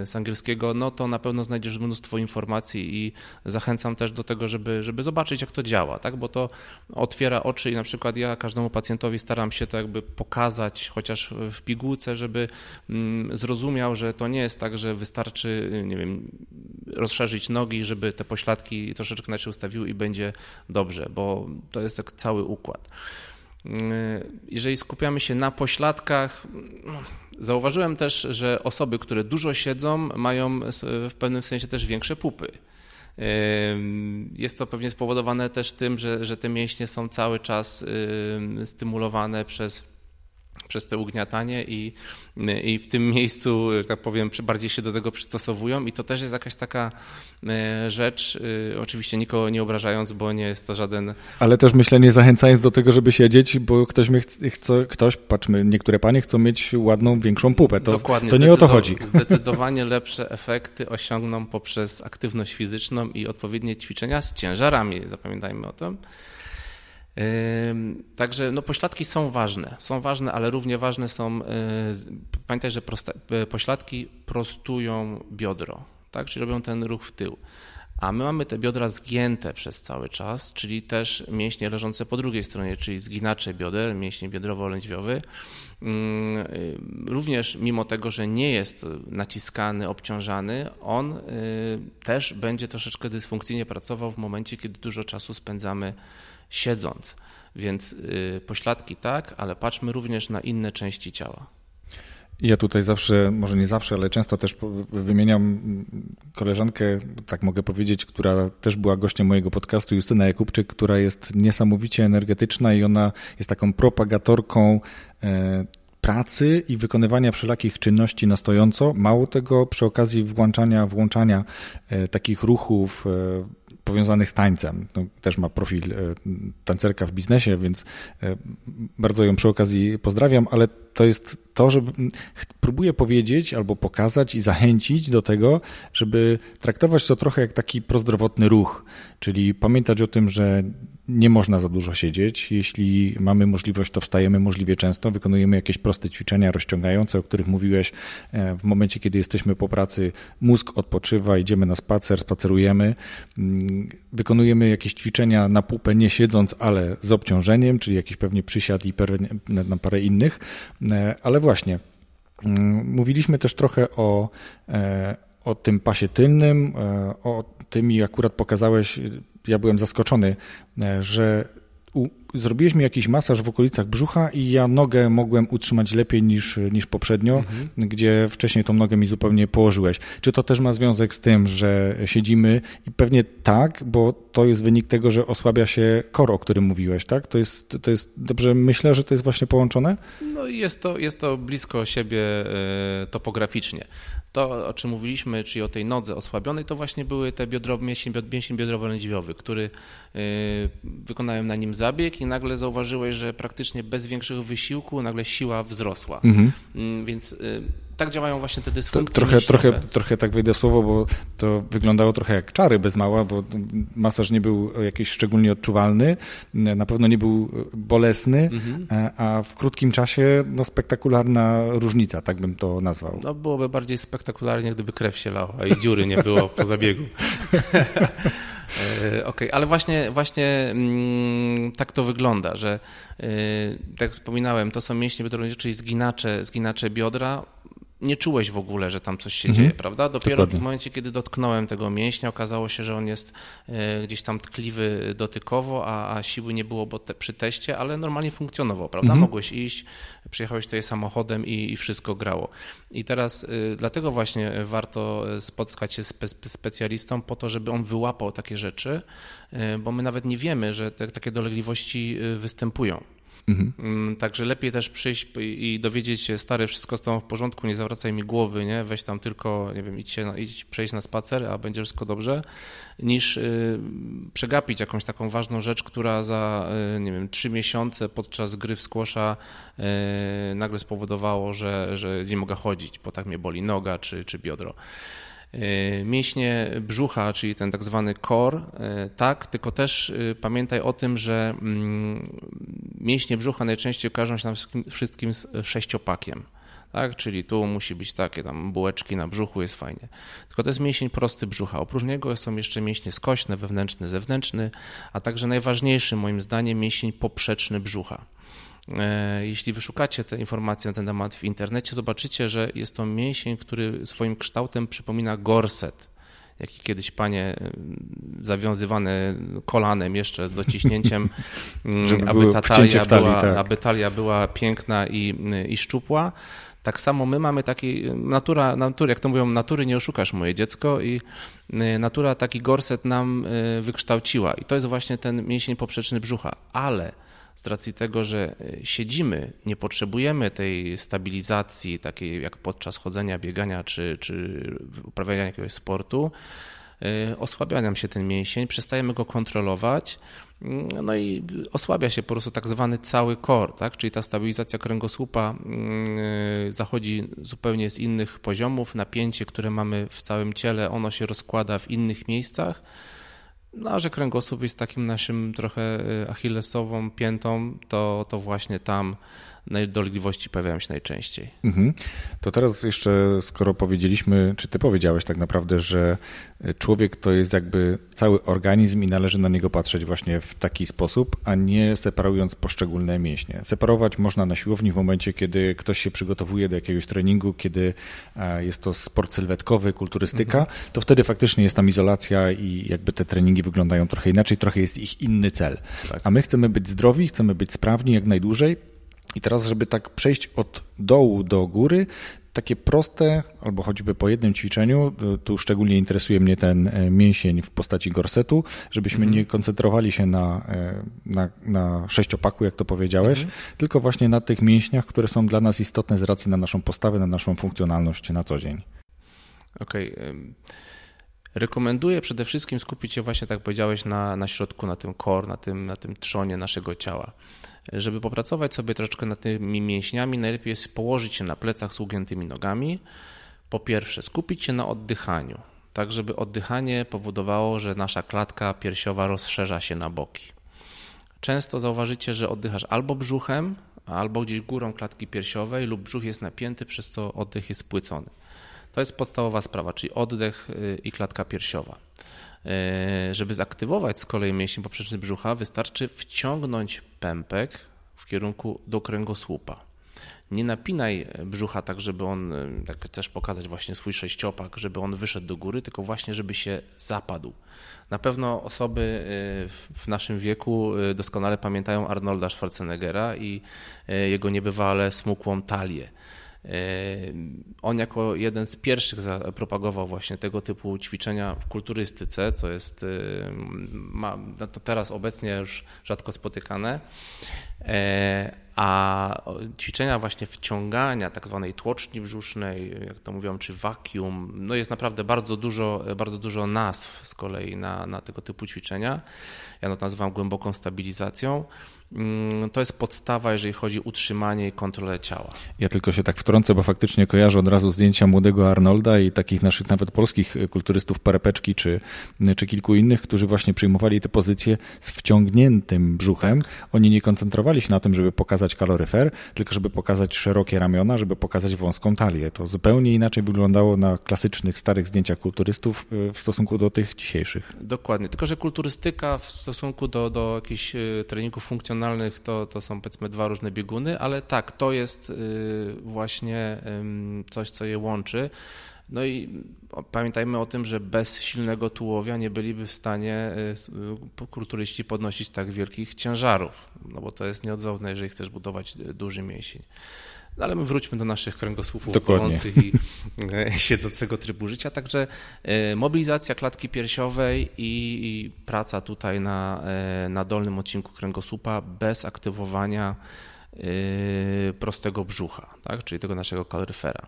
z angielskiego, no to na pewno znajdziesz mnóstwo informacji i zachęcam też do tego, żeby, żeby zobaczyć, jak to działa, tak? bo to otwiera oczy i na przykład ja każdemu pacjentowi staram się to jakby pokazać, chociaż w pigułce, żeby mm, zrozumiał, że to nie jest tak, że wystarczy, nie wiem, rozszerzyć nogi, żeby te pośladki troszeczkę inaczej ustawiły i będzie dobrze, bo to jest tak cały układ. Mm, jeżeli skupiamy się na pośladkach, zauważyłem też, że osoby, które dużo siedzą, mają w pewnym sensie też większe pupy. Jest to pewnie spowodowane też tym, że, że te mięśnie są cały czas stymulowane przez przez te ugniatanie i, i w tym miejscu, tak powiem, bardziej się do tego przystosowują i to też jest jakaś taka e, rzecz, e, oczywiście nikogo nie obrażając, bo nie jest to żaden... Ale też myślę, nie zachęcając do tego, żeby siedzieć, bo ktoś, chce, ktoś patrzmy, niektóre panie chcą mieć ładną, większą pupę, to, Dokładnie, to nie o to chodzi. Zdecydowanie lepsze efekty osiągną poprzez aktywność fizyczną i odpowiednie ćwiczenia z ciężarami, zapamiętajmy o tym. Także no, pośladki są ważne, są ważne, ale równie ważne są, e, pamiętaj, że proste, e, pośladki prostują biodro, tak? czyli robią ten ruch w tył. A my mamy te biodra zgięte przez cały czas, czyli też mięśnie leżące po drugiej stronie, czyli zginacze bioder, mięśnie biodrowo-lędźwiowy. Mm, y, również mimo tego, że nie jest naciskany, obciążany, on też będzie troszeczkę dysfunkcyjnie pracował w momencie, kiedy dużo czasu spędzamy siedząc. Więc y, pośladki tak, ale patrzmy również na inne części ciała. Ja tutaj zawsze, może nie zawsze, ale często też wymieniam koleżankę, tak mogę powiedzieć, która też była gościem mojego podcastu, Justyna Jakubczyk, która jest niesamowicie energetyczna i ona jest taką propagatorką e, pracy i wykonywania wszelakich czynności na stojąco. Mało tego, przy okazji włączania, włączania e, takich ruchów e, powiązanych z tańcem. No, też ma profil e, tancerka w biznesie, więc e, bardzo ją przy okazji pozdrawiam, ale to jest to, że próbuję powiedzieć albo pokazać i zachęcić do tego, żeby traktować to trochę jak taki prozdrowotny ruch, czyli pamiętać o tym, że nie można za dużo siedzieć. Jeśli mamy możliwość, to wstajemy możliwie często, wykonujemy jakieś proste ćwiczenia rozciągające, o których mówiłeś. E, w momencie, kiedy jesteśmy po pracy, mózg odpoczywa, idziemy na spacer, spacerujemy. Mm, wykonujemy jakieś ćwiczenia na pupę, nie siedząc, ale z obciążeniem, czyli jakiś pewnie przysiad i na parę innych. E, ale właśnie, mm, mówiliśmy też trochę o, e, o tym pasie tylnym, o tym i akurat pokazałeś, ja byłem zaskoczony, że u, zrobiłeś mi jakiś masaż w okolicach brzucha i ja nogę mogłem utrzymać lepiej niż, niż poprzednio, mhm. gdzie wcześniej tą nogę mi zupełnie położyłeś. Czy to też ma związek z tym, że siedzimy i pewnie tak, bo to jest wynik tego, że osłabia się kor, o którym mówiłeś, tak? To jest, to jest dobrze myślę, że to jest właśnie połączone? No jest to, jest to blisko siebie e, topograficznie. To, o czym mówiliśmy, czyli o tej nodze osłabionej, to właśnie były te biodrowe, mięsień, mięsień biodrowo-lędźwiowy, który e, wykonałem na nim zabieg i nagle zauważyłeś, że praktycznie bez większego wysiłku nagle siła wzrosła. Mhm. Mm, więc y, tak działają właśnie te dysfunkcje trochę, trochę, trochę tak wejdę słowo, bo to wyglądało trochę jak czary bez mała, bo masaż nie był jakiś szczególnie odczuwalny, na pewno nie był bolesny, mhm. a w krótkim czasie no, spektakularna różnica, tak bym to nazwał. No byłoby bardziej spektakularnie, gdyby krew się lała i dziury nie było po zabiegu. E, okej, okay, ale właśnie, właśnie mm, tak to wygląda, że e, tak wspominałem, to są mięśnie biodrowe, czyli zginacze, zginacze biodra, nie czułeś w ogóle, że tam coś się mhm. dzieje, prawda? Dopiero Dokładnie. w momencie, kiedy dotknąłem tego mięśnia, okazało się, że on jest e, gdzieś tam tkliwy dotykowo, a, a siły nie było te, przy teście, ale normalnie funkcjonował, prawda? Mhm. Mogłeś iść, przyjechałeś tutaj samochodem i, i wszystko grało. I teraz y, dlatego właśnie warto spotkać się z spe, specjalistą po to, żeby on wyłapał takie rzeczy, y, bo my nawet nie wiemy, że te, takie dolegliwości występują. Mhm. Także lepiej też przyjść i dowiedzieć się, stary, wszystko z tobą w porządku, nie zawracaj mi głowy, nie? weź tam tylko, nie wiem, idź, się, idź przejść na spacer, a będzie wszystko dobrze, niż y, przegapić jakąś taką ważną rzecz, która za, y, nie wiem, trzy miesiące podczas gry w skłosza y, nagle spowodowało, że, że nie mogę chodzić, bo tak mnie boli noga czy, czy biodro. E, mięśnie brzucha, czyli ten tak zwany core, tak, tylko też e, pamiętaj o tym, że mm, mięśnie brzucha najczęściej okażą się nam wszystkim sześciopakiem. Tak, czyli tu musi być takie tam bułeczki na brzuchu, jest fajnie. Tylko to jest mięsień prosty brzucha. Oprócz niego są jeszcze mięśnie skośne, wewnętrzny, zewnętrzny, a także najważniejszy moim zdaniem mięsień poprzeczny brzucha. E, jeśli wyszukacie te informacje na ten temat w internecie, zobaczycie, że jest to mięsień, który swoim kształtem przypomina gorset, jaki kiedyś panie e, zawiązywane kolanem jeszcze dociśnięciem, mm, aby ta talia, była, tak. aby talia była piękna i, i szczupła. Tak samo my mamy taki, natura, natura, jak to mówią, natury nie oszukasz moje dziecko i e, natura taki gorset nam wykształciła i to jest właśnie ten mięsień poprzeczny brzucha, ale z racji tego, że e, siedzimy, nie potrzebujemy tej stabilizacji takiej jak podczas chodzenia, biegania czy, czy uprawiania jakiegoś sportu, e, osłabia nam się ten mięsień, przestajemy go kontrolować, mm, no i osłabia się po prostu tak zwany cały kor, tak? czyli ta stabilizacja kręgosłupa mm, e, zachodzi zupełnie z innych poziomów, napięcie, które mamy w całym ciele, ono się rozkłada w innych miejscach, no, a że kręgosłup jest takim naszym trochę y, achillesową piętą, to, to właśnie tam dolegliwości pojawiają się najczęściej. Mhm. To teraz jeszcze, skoro powiedzieliśmy, czy ty powiedziałeś tak naprawdę, że człowiek to jest jakby cały organizm i należy na niego patrzeć właśnie w taki sposób, a nie separując poszczególne mięśnie. Separować można na siłowni w momencie, kiedy ktoś się przygotowuje do jakiegoś treningu, kiedy jest to sport sylwetkowy, kulturystyka, mhm. to wtedy faktycznie jest tam izolacja i jakby te treningi wyglądają trochę inaczej, trochę jest ich inny cel. Tak. A my chcemy być zdrowi, chcemy być sprawni jak najdłużej, i teraz, żeby tak przejść od dołu do góry, takie proste, albo choćby po jednym ćwiczeniu, tu szczególnie interesuje mnie ten e, mięsień w postaci gorsetu, żebyśmy mhm. nie koncentrowali się na, e, na, na sześciopaku, jak to powiedziałeś, mhm. tylko właśnie na tych mięśniach, które są dla nas istotne z racji na naszą postawę, na naszą funkcjonalność na co dzień. Okej. Okay. Rekomenduję przede wszystkim skupić się właśnie, tak powiedziałeś, na, na środku, na tym core, na tym, na tym trzonie naszego ciała. Żeby popracować sobie troszeczkę nad tymi mięśniami, najlepiej jest położyć się na plecach z ugiętymi nogami. Po pierwsze, skupić się na oddychaniu, tak żeby oddychanie powodowało, że nasza klatka piersiowa rozszerza się na boki. Często zauważycie, że oddychasz albo brzuchem, albo gdzieś górą klatki piersiowej, lub brzuch jest napięty, przez co oddech jest spłycony. To jest podstawowa sprawa, czyli oddech y, i klatka piersiowa. E, żeby zaktywować z kolei mięsień poprzeczny brzucha, wystarczy wciągnąć pępek w kierunku do kręgosłupa. Nie napinaj brzucha tak, żeby on, jak chcesz pokazać właśnie swój sześciopak, żeby on wyszedł do góry, tylko właśnie, żeby się zapadł. Na pewno osoby y, w naszym wieku doskonale pamiętają Arnolda Schwarzeneggera i jego niebywale smukłą talię. On jako jeden z pierwszych zapropagował właśnie tego typu ćwiczenia w kulturystyce, co jest ma, no to teraz obecnie już rzadko spotykane. E, a ćwiczenia właśnie wciągania tak zwanej tłoczni brzusznej, jak to mówią, czy vacuum, no jest naprawdę bardzo dużo, bardzo dużo nazw z kolei na, na tego typu ćwiczenia. Ja to nazywam głęboką stabilizacją. Mm, to jest podstawa, jeżeli chodzi o utrzymanie i kontrolę ciała. Ja tylko się tak wtrącę, bo faktycznie kojarzę od razu zdjęcia młodego Arnolda i takich naszych nawet polskich kulturystów Parepeczki czy, czy kilku innych, którzy właśnie przyjmowali te pozycje z wciągniętym brzuchem. Oni nie koncentrowali się na tym, żeby pokazać kaloryfer, tylko żeby pokazać szerokie ramiona, żeby pokazać wąską talię. To zupełnie inaczej wyglądało na klasycznych, starych zdjęciach kulturystów y, w stosunku do tych dzisiejszych. Dokładnie, tylko że kulturystyka w stosunku do, do jakichś y, treningów funkcjonalnych funkcjonalnych to, to są powiedzmy dwa różne bieguny, ale tak, to jest y, właśnie coś, co je łączy. No i pamiętajmy o tym, że bez silnego tułowia nie byliby w stanie y, kulturyści podnosić tak wielkich ciężarów, no bo to jest nieodzowne, jeżeli chcesz budować duży mięsień. No ale my wróćmy do naszych kręgosłupów płynących i e, siedzącego trybu życia. Także e, mobilizacja klatki piersiowej i, praca tutaj na, e, na dolnym odcinku kręgosłupa bez aktywowania prostego brzucha, tak? czyli tego naszego kaloryfera.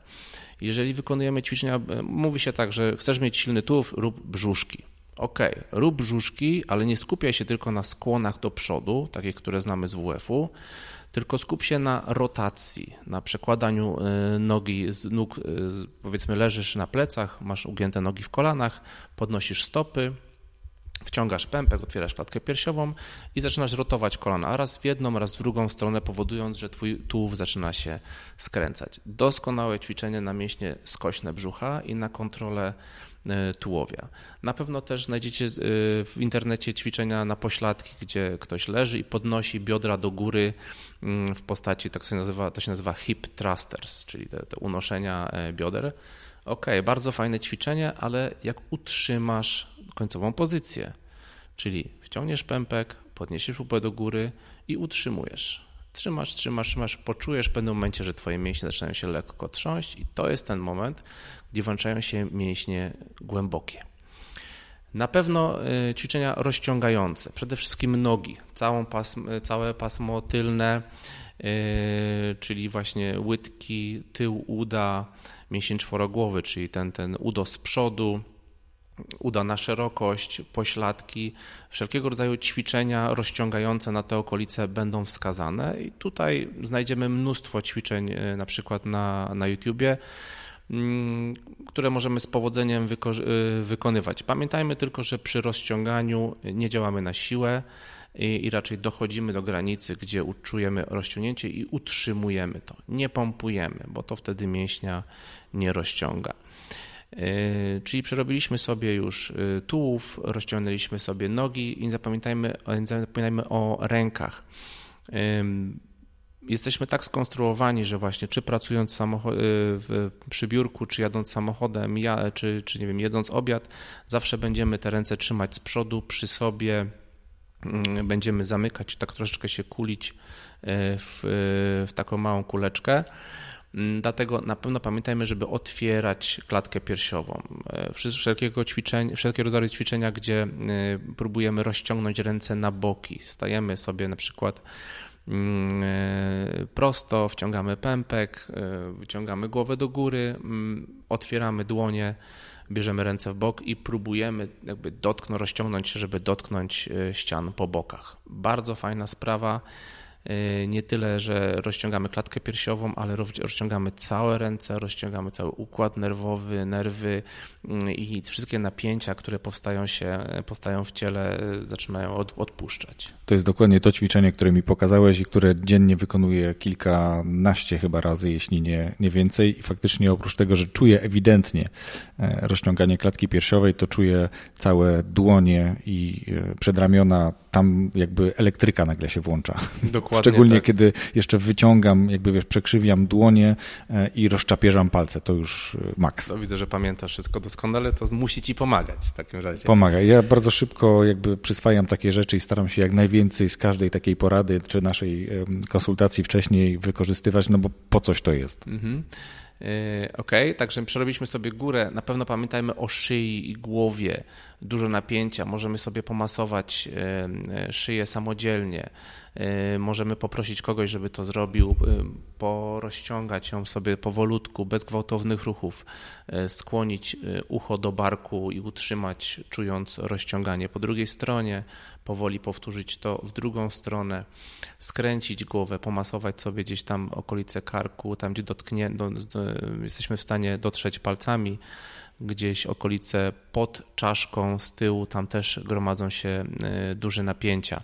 Jeżeli wykonujemy ćwiczenia, mówi się tak, że chcesz mieć silny tułów, rób brzuszki. Ok, rób brzuszki, ale nie skupiaj się tylko na skłonach do przodu, takie, które znamy z WF-u, tylko skup się na rotacji, na przekładaniu y, nogi z nóg, y, powiedzmy leżysz na plecach, masz ugięte nogi w kolanach, podnosisz stopy, wciągasz pępek, otwierasz klatkę piersiową i zaczynasz rotować kolana raz w jedną, raz w drugą stronę, powodując, że twój tułów zaczyna się skręcać. Doskonałe ćwiczenie na mięśnie skośne brzucha i na kontrolę tułowia. Na pewno też znajdziecie e, w internecie ćwiczenia na pośladki, gdzie ktoś leży i podnosi biodra do góry mm, w postaci, tak się nazywa, to się nazywa hip thrusters, czyli te, te unoszenia e, bioder. Ok, bardzo fajne ćwiczenie, ale jak utrzymasz końcową pozycję, czyli wciągniesz pępek, podniesiesz pupę do góry i utrzymujesz. Trzymasz, trzymasz, trzymasz, poczujesz w pewnym momencie, że twoje mięśnie zaczynają się lekko trząść i to jest ten moment, gdzie włączają się mięśnie głębokie. Na pewno y, ćwiczenia rozciągające, przede wszystkim nogi, całą pasm, całe pasmo tylne, y, czyli właśnie łydki, tył uda, mięsień czworogłowy, czyli ten, ten udo z przodu, uda na szerokość, pośladki, wszelkiego rodzaju ćwiczenia rozciągające na te okolice będą wskazane i tutaj znajdziemy mnóstwo ćwiczeń y, na przykład na, na YouTubie, mm, które możemy z powodzeniem y, wykonywać. Pamiętajmy tylko, że przy rozciąganiu nie działamy na siłę i raczej dochodzimy do granicy, gdzie uczujemy rozciągnięcie i utrzymujemy to. Nie pompujemy, bo to wtedy mięśnia nie rozciąga. E, czyli przerobiliśmy sobie już e, tułów, rozciągnęliśmy sobie nogi i zapamiętajmy, zapominajmy o rękach. Jesteśmy tak skonstruowani, że właśnie czy pracując e, przy biurku, czy jadąc samochodem, czy, czy nie wiem, jedząc obiad, zawsze będziemy te ręce trzymać z przodu przy sobie, mm, będziemy zamykać, tak troszeczkę się kulić w, w taką małą kuleczkę. Mm, dlatego na pewno pamiętajmy, żeby otwierać klatkę piersiową. E, wszelkiego ćwiczenia, wszelkie rodzaje ćwiczenia, gdzie e, próbujemy rozciągnąć ręce na boki. Stajemy sobie na przykład mm, e, prosto, wciągamy pępek, wyciągamy głowę do góry, mm, otwieramy dłonie, bierzemy ręce w bok i próbujemy jakby dotknąć, rozciągnąć się, żeby dotknąć ścian po bokach. Bardzo fajna sprawa. Y, nie tyle, że rozciągamy klatkę piersiową, ale rozciągamy całe ręce, rozciągamy cały układ nerwowy, nerwy y, i wszystkie napięcia, które powstają się, powstają w ciele, y, zaczynają od, odpuszczać. To jest dokładnie to ćwiczenie, które mi pokazałeś i które dziennie wykonuję kilkanaście chyba razy, jeśli nie, nie więcej. I faktycznie oprócz tego, że czuję ewidentnie e, rozciąganie klatki piersiowej, to czuję całe dłonie i e, przedramiona tam jakby elektryka nagle się włącza. Dokładnie Szczególnie tak. kiedy jeszcze wyciągam, jakby wiesz, przekrzywiam dłonie e, i rozczapierzam palce, to już e, maks. No, widzę, że pamiętasz wszystko doskonale, to musi ci pomagać w takim razie. Pomaga. Ja bardzo szybko jakby przyswajam takie rzeczy i staram się jak najwięcej z każdej takiej porady czy naszej konsultacji wcześniej wykorzystywać, no bo po coś to jest. Mhm. Yy, Ok, także przerobiliśmy sobie górę. Na pewno pamiętajmy o szyi i głowie. Dużo napięcia. Możemy sobie pomasować yy, szyję samodzielnie. Yy, Możemy poprosić kogoś, żeby to zrobił, yy, porozciągać ją sobie powolutku, bez gwałtownych ruchów, skłonić ucho do barku i utrzymać, czując rozciąganie. Po drugiej stronie powoli powtórzyć to w drugą stronę, skręcić głowę, pomasować sobie gdzieś tam okolice karku, tam gdzie dotknie, do, do, jesteśmy w stanie dotrzeć palcami, gdzieś okolice pod czaszką z tyłu, tam też gromadzą się y, duże napięcia.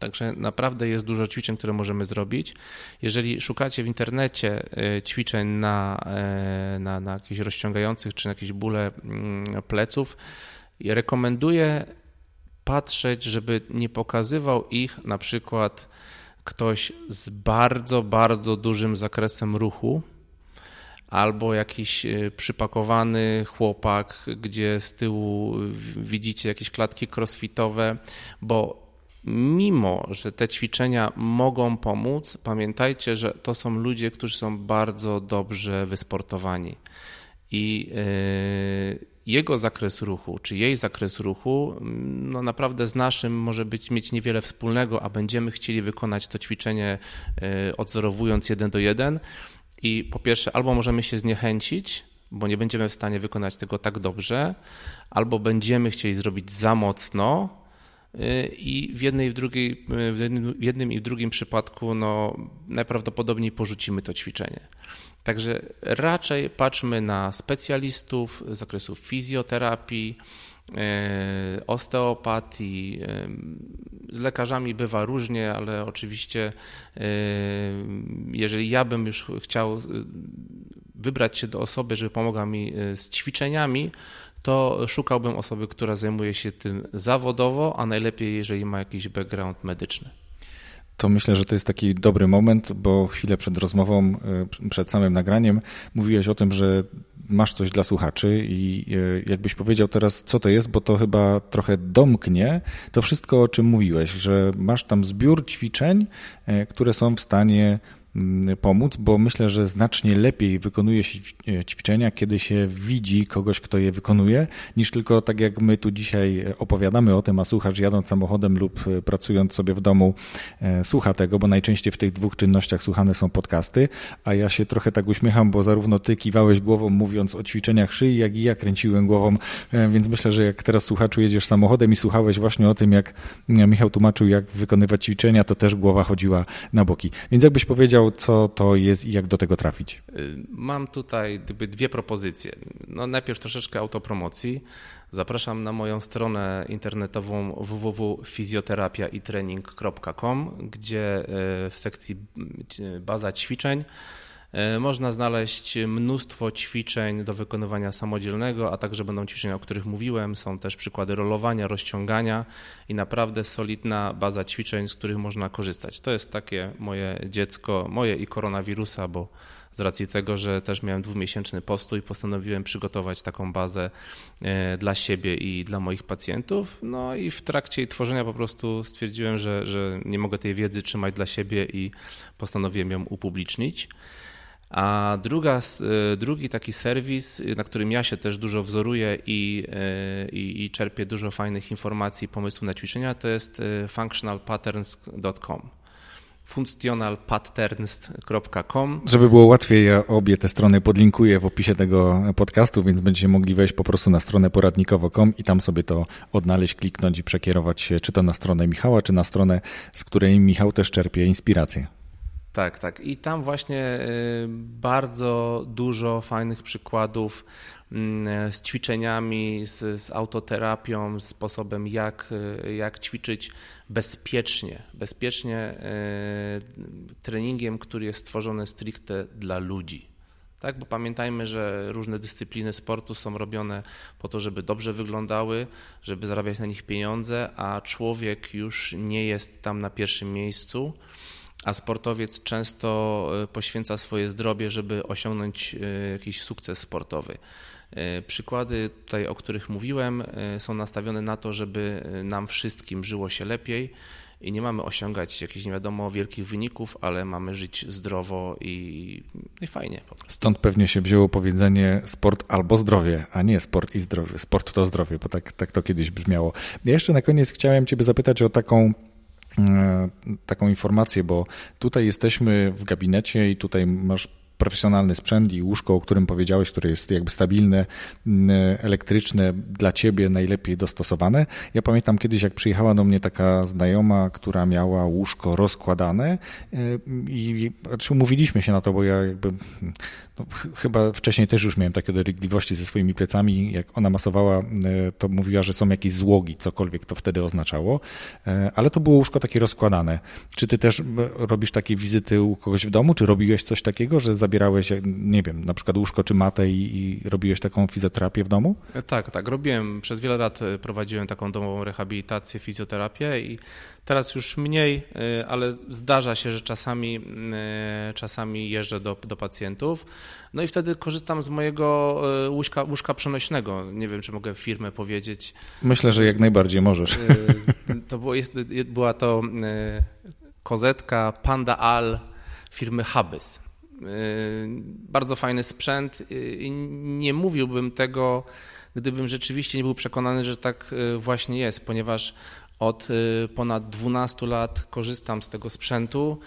Także naprawdę jest dużo ćwiczeń, które możemy zrobić. Jeżeli szukacie w internecie y, ćwiczeń na, y, na, na jakichś rozciągających czy na jakieś bóle mm, pleców, rekomenduję patrzeć, żeby nie pokazywał ich na przykład ktoś z bardzo, bardzo dużym zakresem ruchu, albo jakiś e, przypakowany chłopak, gdzie z tyłu widzicie jakieś klatki crossfitowe, bo mimo, że te ćwiczenia mogą pomóc, pamiętajcie, że to są ludzie, którzy są bardzo dobrze wysportowani. I yy, jego zakres ruchu, czy jej zakres ruchu, no naprawdę z naszym może być mieć niewiele wspólnego, a będziemy chcieli wykonać to ćwiczenie yy, odzorowując jeden do jeden. I po pierwsze, albo możemy się zniechęcić, bo nie będziemy w stanie wykonać tego tak dobrze, albo będziemy chcieli zrobić za mocno, yy, i w, jednej, w, drugiej, yy, w jednym- i w drugim przypadku no, najprawdopodobniej porzucimy to ćwiczenie. Także raczej patrzmy na specjalistów z zakresu fizjoterapii, osteopatii. e, Z lekarzami bywa różnie, ale oczywiście, e, jeżeli ja bym już chciał e, wybrać się do osoby, żeby pomogła mi e, z ćwiczeniami, to szukałbym osoby, która zajmuje się tym zawodowo, a najlepiej, jeżeli ma jakiś background medyczny. To myślę, że to jest taki dobry moment, bo chwilę przed rozmową, y, przed samym nagraniem mówiłeś o tym, że masz coś dla słuchaczy i y, jakbyś powiedział teraz, co to jest, bo to chyba trochę domknie to wszystko, o czym mówiłeś, że masz tam zbiór ćwiczeń, y, które są w stanie pomóc, bo myślę, że znacznie lepiej wykonuje się ćwi- ćwiczenia, kiedy się widzi kogoś, kto je wykonuje, niż tylko tak jak my tu dzisiaj opowiadamy o tym, a słuchacz jadąc samochodem lub e, pracując sobie w domu e, słucha tego, bo najczęściej w tych dwóch czynnościach słuchane są podcasty, a ja się trochę tak uśmiecham, bo zarówno ty kiwałeś głową mówiąc o ćwiczeniach szyi, jak i ja kręciłem głową, e, więc myślę, że jak teraz słuchaczu jedziesz samochodem i słuchałeś właśnie o tym, jak e, Michał tłumaczył, jak wykonywać ćwiczenia, to też głowa chodziła na boki. Więc jakbyś powiedział, co to jest i jak do tego trafić? Y, Mam tutaj dwie propozycje. No najpierw troszeczkę autopromocji. Zapraszam na moją stronę internetową www.fizjoterapiaitrening.com, gdzie y, w sekcji y, baza ćwiczeń można znaleźć mnóstwo ćwiczeń do wykonywania samodzielnego, a także będą ćwiczenia, o których mówiłem. Są też przykłady rolowania, rozciągania i naprawdę solidna baza ćwiczeń, z których można korzystać. To jest takie moje dziecko, moje i koronawirusa, bo z racji tego, że też miałem dwumiesięczny postój, postanowiłem przygotować taką bazę e, dla siebie i dla moich pacjentów. No i w trakcie jej tworzenia po prostu stwierdziłem, że, że nie mogę tej wiedzy trzymać dla siebie i postanowiłem ją upublicznić. A druga, e, drugi taki serwis, y, na którym ja się też dużo wzoruję i, e, i, i czerpię dużo fajnych informacji, pomysłów na ćwiczenia, to jest e, functionalpatterns.com functionalpatterns.com Żeby było łatwiej, ja obie te strony podlinkuję w opisie tego podcastu, więc będziecie mogli wejść po prostu na stronę poradnikowo.com i tam sobie to odnaleźć, kliknąć i przekierować się czy to na stronę Michała, czy na stronę, z której Michał też czerpie inspirację. Tak, tak. I tam właśnie y, bardzo dużo fajnych przykładów mm, z ćwiczeniami, z, z autoterapią, z sposobem jak, y, jak ćwiczyć bezpiecznie. Bezpiecznie y, treningiem, który jest stworzony stricte dla ludzi. Tak? Bo pamiętajmy, że różne dyscypliny sportu są robione po to, żeby dobrze wyglądały, żeby zarabiać na nich pieniądze, a człowiek już nie jest tam na pierwszym miejscu a sportowiec często e, poświęca swoje zdrowie, żeby osiągnąć e, jakiś sukces sportowy. E, przykłady tutaj, o których mówiłem, są nastawione na to, żeby nam wszystkim żyło się lepiej i nie mamy osiągać jakichś nie wiadomo wielkich wyników, ale mamy żyć zdrowo i, i fajnie. Stąd pewnie się wzięło powiedzenie sport albo zdrowie, a nie sport i zdrowie. Sport to zdrowie, bo tak, tak to kiedyś brzmiało. Ja jeszcze na koniec chciałem Ciebie zapytać o taką taką informację, bo tutaj jesteśmy w gabinecie i tutaj masz profesjonalny sprzęt i łóżko, o którym powiedziałeś, które jest jakby stabilne, elektryczne, dla ciebie najlepiej dostosowane. Ja pamiętam kiedyś, jak przyjechała do mnie taka znajoma, która miała łóżko rozkładane e, i znaczy umówiliśmy się na to, bo ja jakby no, chyba wcześniej też już miałem takie dolegliwości ze swoimi plecami. Jak ona masowała, e, to mówiła, że są jakieś złogi, cokolwiek to wtedy oznaczało, e, ale to było łóżko takie rozkładane. Czy ty też robisz takie wizyty u kogoś w domu, czy robiłeś coś takiego, że zabierałeś, nie wiem, na przykład łóżko czy matę i, i robiłeś taką fizjoterapię w domu? E, tak, tak, robiłem. Przez wiele lat prowadziłem taką domową rehabilitację, fizjoterapię i teraz już mniej, ale zdarza się, że czasami, czasami jeżdżę do, do pacjentów. No i wtedy korzystam z mojego e, łóżka, łóżka przenośnego. Nie wiem, czy mogę firmę powiedzieć. Myślę, że jak najbardziej możesz. To było, jest, była to kozetka Panda Al firmy Habys. Bardzo fajny sprzęt i nie mówiłbym tego, gdybym rzeczywiście nie był przekonany, że tak właśnie jest, ponieważ od ponad 12 lat korzystam z tego sprzętu.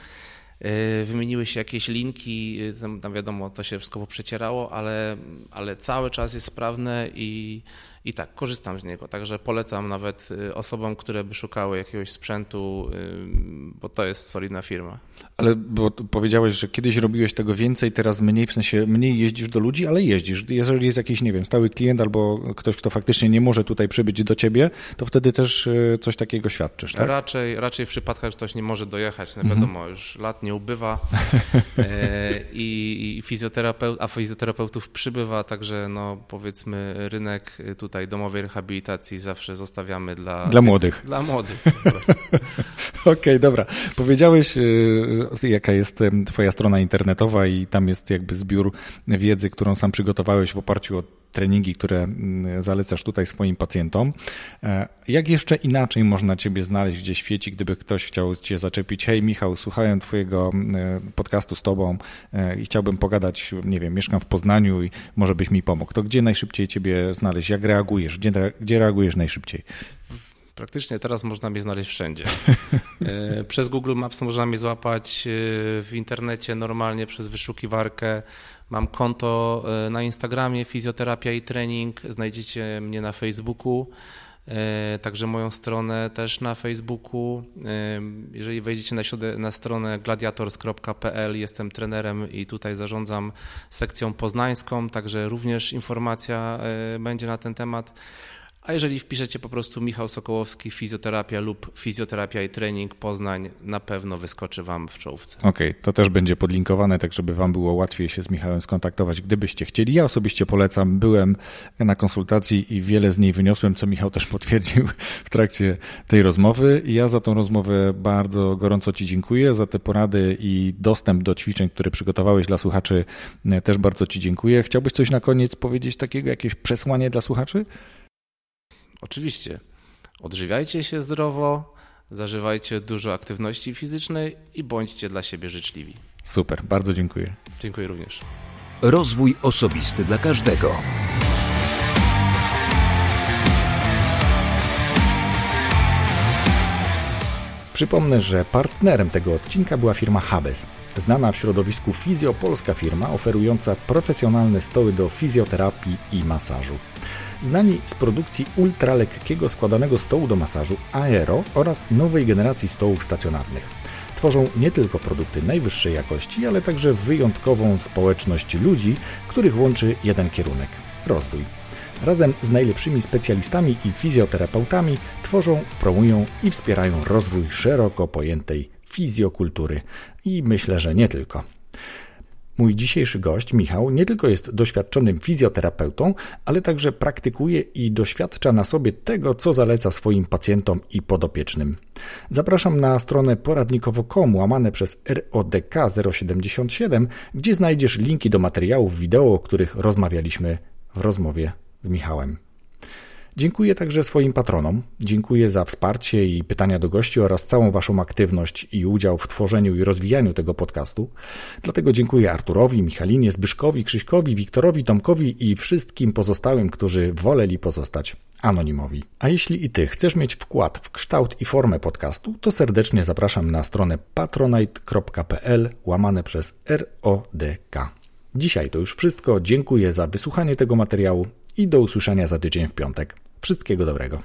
E, wymieniły się jakieś linki, e, tam wiadomo, to się wszystko poprzecierało, ale, ale cały czas jest sprawne i i tak, korzystam z niego. Także polecam nawet y, osobom, które by szukały jakiegoś sprzętu, y, bo to jest solidna firma. Ale bo powiedziałeś, że kiedyś robiłeś tego więcej, teraz mniej, w sensie mniej jeździsz do ludzi, ale jeździsz. Jeżeli jest jakiś, nie wiem, stały klient albo ktoś, kto faktycznie nie może tutaj przybyć do ciebie, to wtedy też y, coś takiego świadczysz, tak? Raczej, raczej w przypadkach, że ktoś nie może dojechać, no wiadomo, mhm. już lat nie ubywa e, i, i fizjoterapeut, a fizjoterapeutów przybywa, także no powiedzmy rynek tutaj tutaj domowej rehabilitacji zawsze zostawiamy dla... Dla młodych. Dla młodych. Okej, okay, dobra. Powiedziałeś, y, jaka jest twoja strona internetowa i tam jest jakby zbiór wiedzy, którą sam przygotowałeś w oparciu o treningi, które mm, zalecasz tutaj swoim pacjentom. E, jak jeszcze inaczej można Ciebie znaleźć gdzieś w świecie, gdyby ktoś chciał Cię zaczepić? Hej Michał, słuchałem Twojego mm, podcastu z Tobą e, i chciałbym pogadać, nie wiem, mieszkam w Poznaniu i może byś mi pomógł. To gdzie najszybciej Ciebie znaleźć? Jak reagujesz? Gdzie, gdzie reagujesz najszybciej? Praktycznie teraz można mnie znaleźć wszędzie. E, przez Google Maps można mnie złapać w internecie normalnie przez wyszukiwarkę. Mam konto e, na Instagramie Fizjoterapia i Trening. Znajdziecie mnie na Facebooku. E, także moją stronę też na Facebooku. E, jeżeli wejdziecie na, na stronę gladiators.pl, jestem trenerem i tutaj zarządzam sekcją poznańską, także również informacja będzie na ten temat. A jeżeli wpiszecie po prostu Michał Sokołowski, fizjoterapia lub fizjoterapia i trening Poznań, na pewno wyskoczy Wam w czołówce. Okej, okay, to też będzie podlinkowane, tak żeby Wam było łatwiej się z Michałem skontaktować, gdybyście chcieli. Ja osobiście polecam, byłem na konsultacji i wiele z niej wyniosłem, co Michał też potwierdził w trakcie tej rozmowy. Ja za tą rozmowę bardzo gorąco Ci dziękuję, za te porady i dostęp do ćwiczeń, które przygotowałeś dla słuchaczy też bardzo Ci dziękuję. Chciałbyś coś na koniec powiedzieć takiego, jakieś przesłanie dla słuchaczy? Oczywiście, odżywiajcie się zdrowo, zażywajcie dużo aktywności fizycznej i bądźcie dla siebie życzliwi. Super, bardzo dziękuję. Dziękuję również. Rozwój osobisty dla każdego. Przypomnę, że partnerem tego odcinka była firma Habes, znana w środowisku fizjopolska firma oferująca profesjonalne stoły do fizjoterapii i masażu znani z produkcji ultralekkiego składanego stołu do masażu Aero oraz nowej generacji stołów stacjonarnych. Tworzą nie tylko produkty najwyższej jakości, ale także wyjątkową społeczność ludzi, których łączy jeden kierunek rozwój. Razem z najlepszymi specjalistami i fizjoterapeutami tworzą, promują i wspierają rozwój szeroko pojętej fizjokultury i myślę, że nie tylko. Mój dzisiejszy gość, Michał, nie tylko jest doświadczonym fizjoterapeutą, ale także praktykuje i doświadcza na sobie tego, co zaleca swoim pacjentom i podopiecznym. Zapraszam na stronę poradnikowo.com łamane przez RODK 077, gdzie znajdziesz linki do materiałów wideo, o których rozmawialiśmy w rozmowie Michałem. Dziękuję także swoim patronom. Dziękuję za wsparcie i pytania do gości oraz całą Waszą aktywność i udział w tworzeniu i rozwijaniu tego podcastu. Dlatego dziękuję Arturowi, Michalinie, Zbyszkowi, Krzyśkowi, Wiktorowi, Tomkowi i wszystkim pozostałym, którzy woleli pozostać anonimowi. A jeśli i Ty chcesz mieć wkład w kształt i formę podcastu, to serdecznie zapraszam na stronę patronite.pl łamane przez RODK. Dzisiaj to już wszystko. Dziękuję za wysłuchanie tego materiału i do usłyszenia za tydzień w piątek. Wszystkiego dobrego.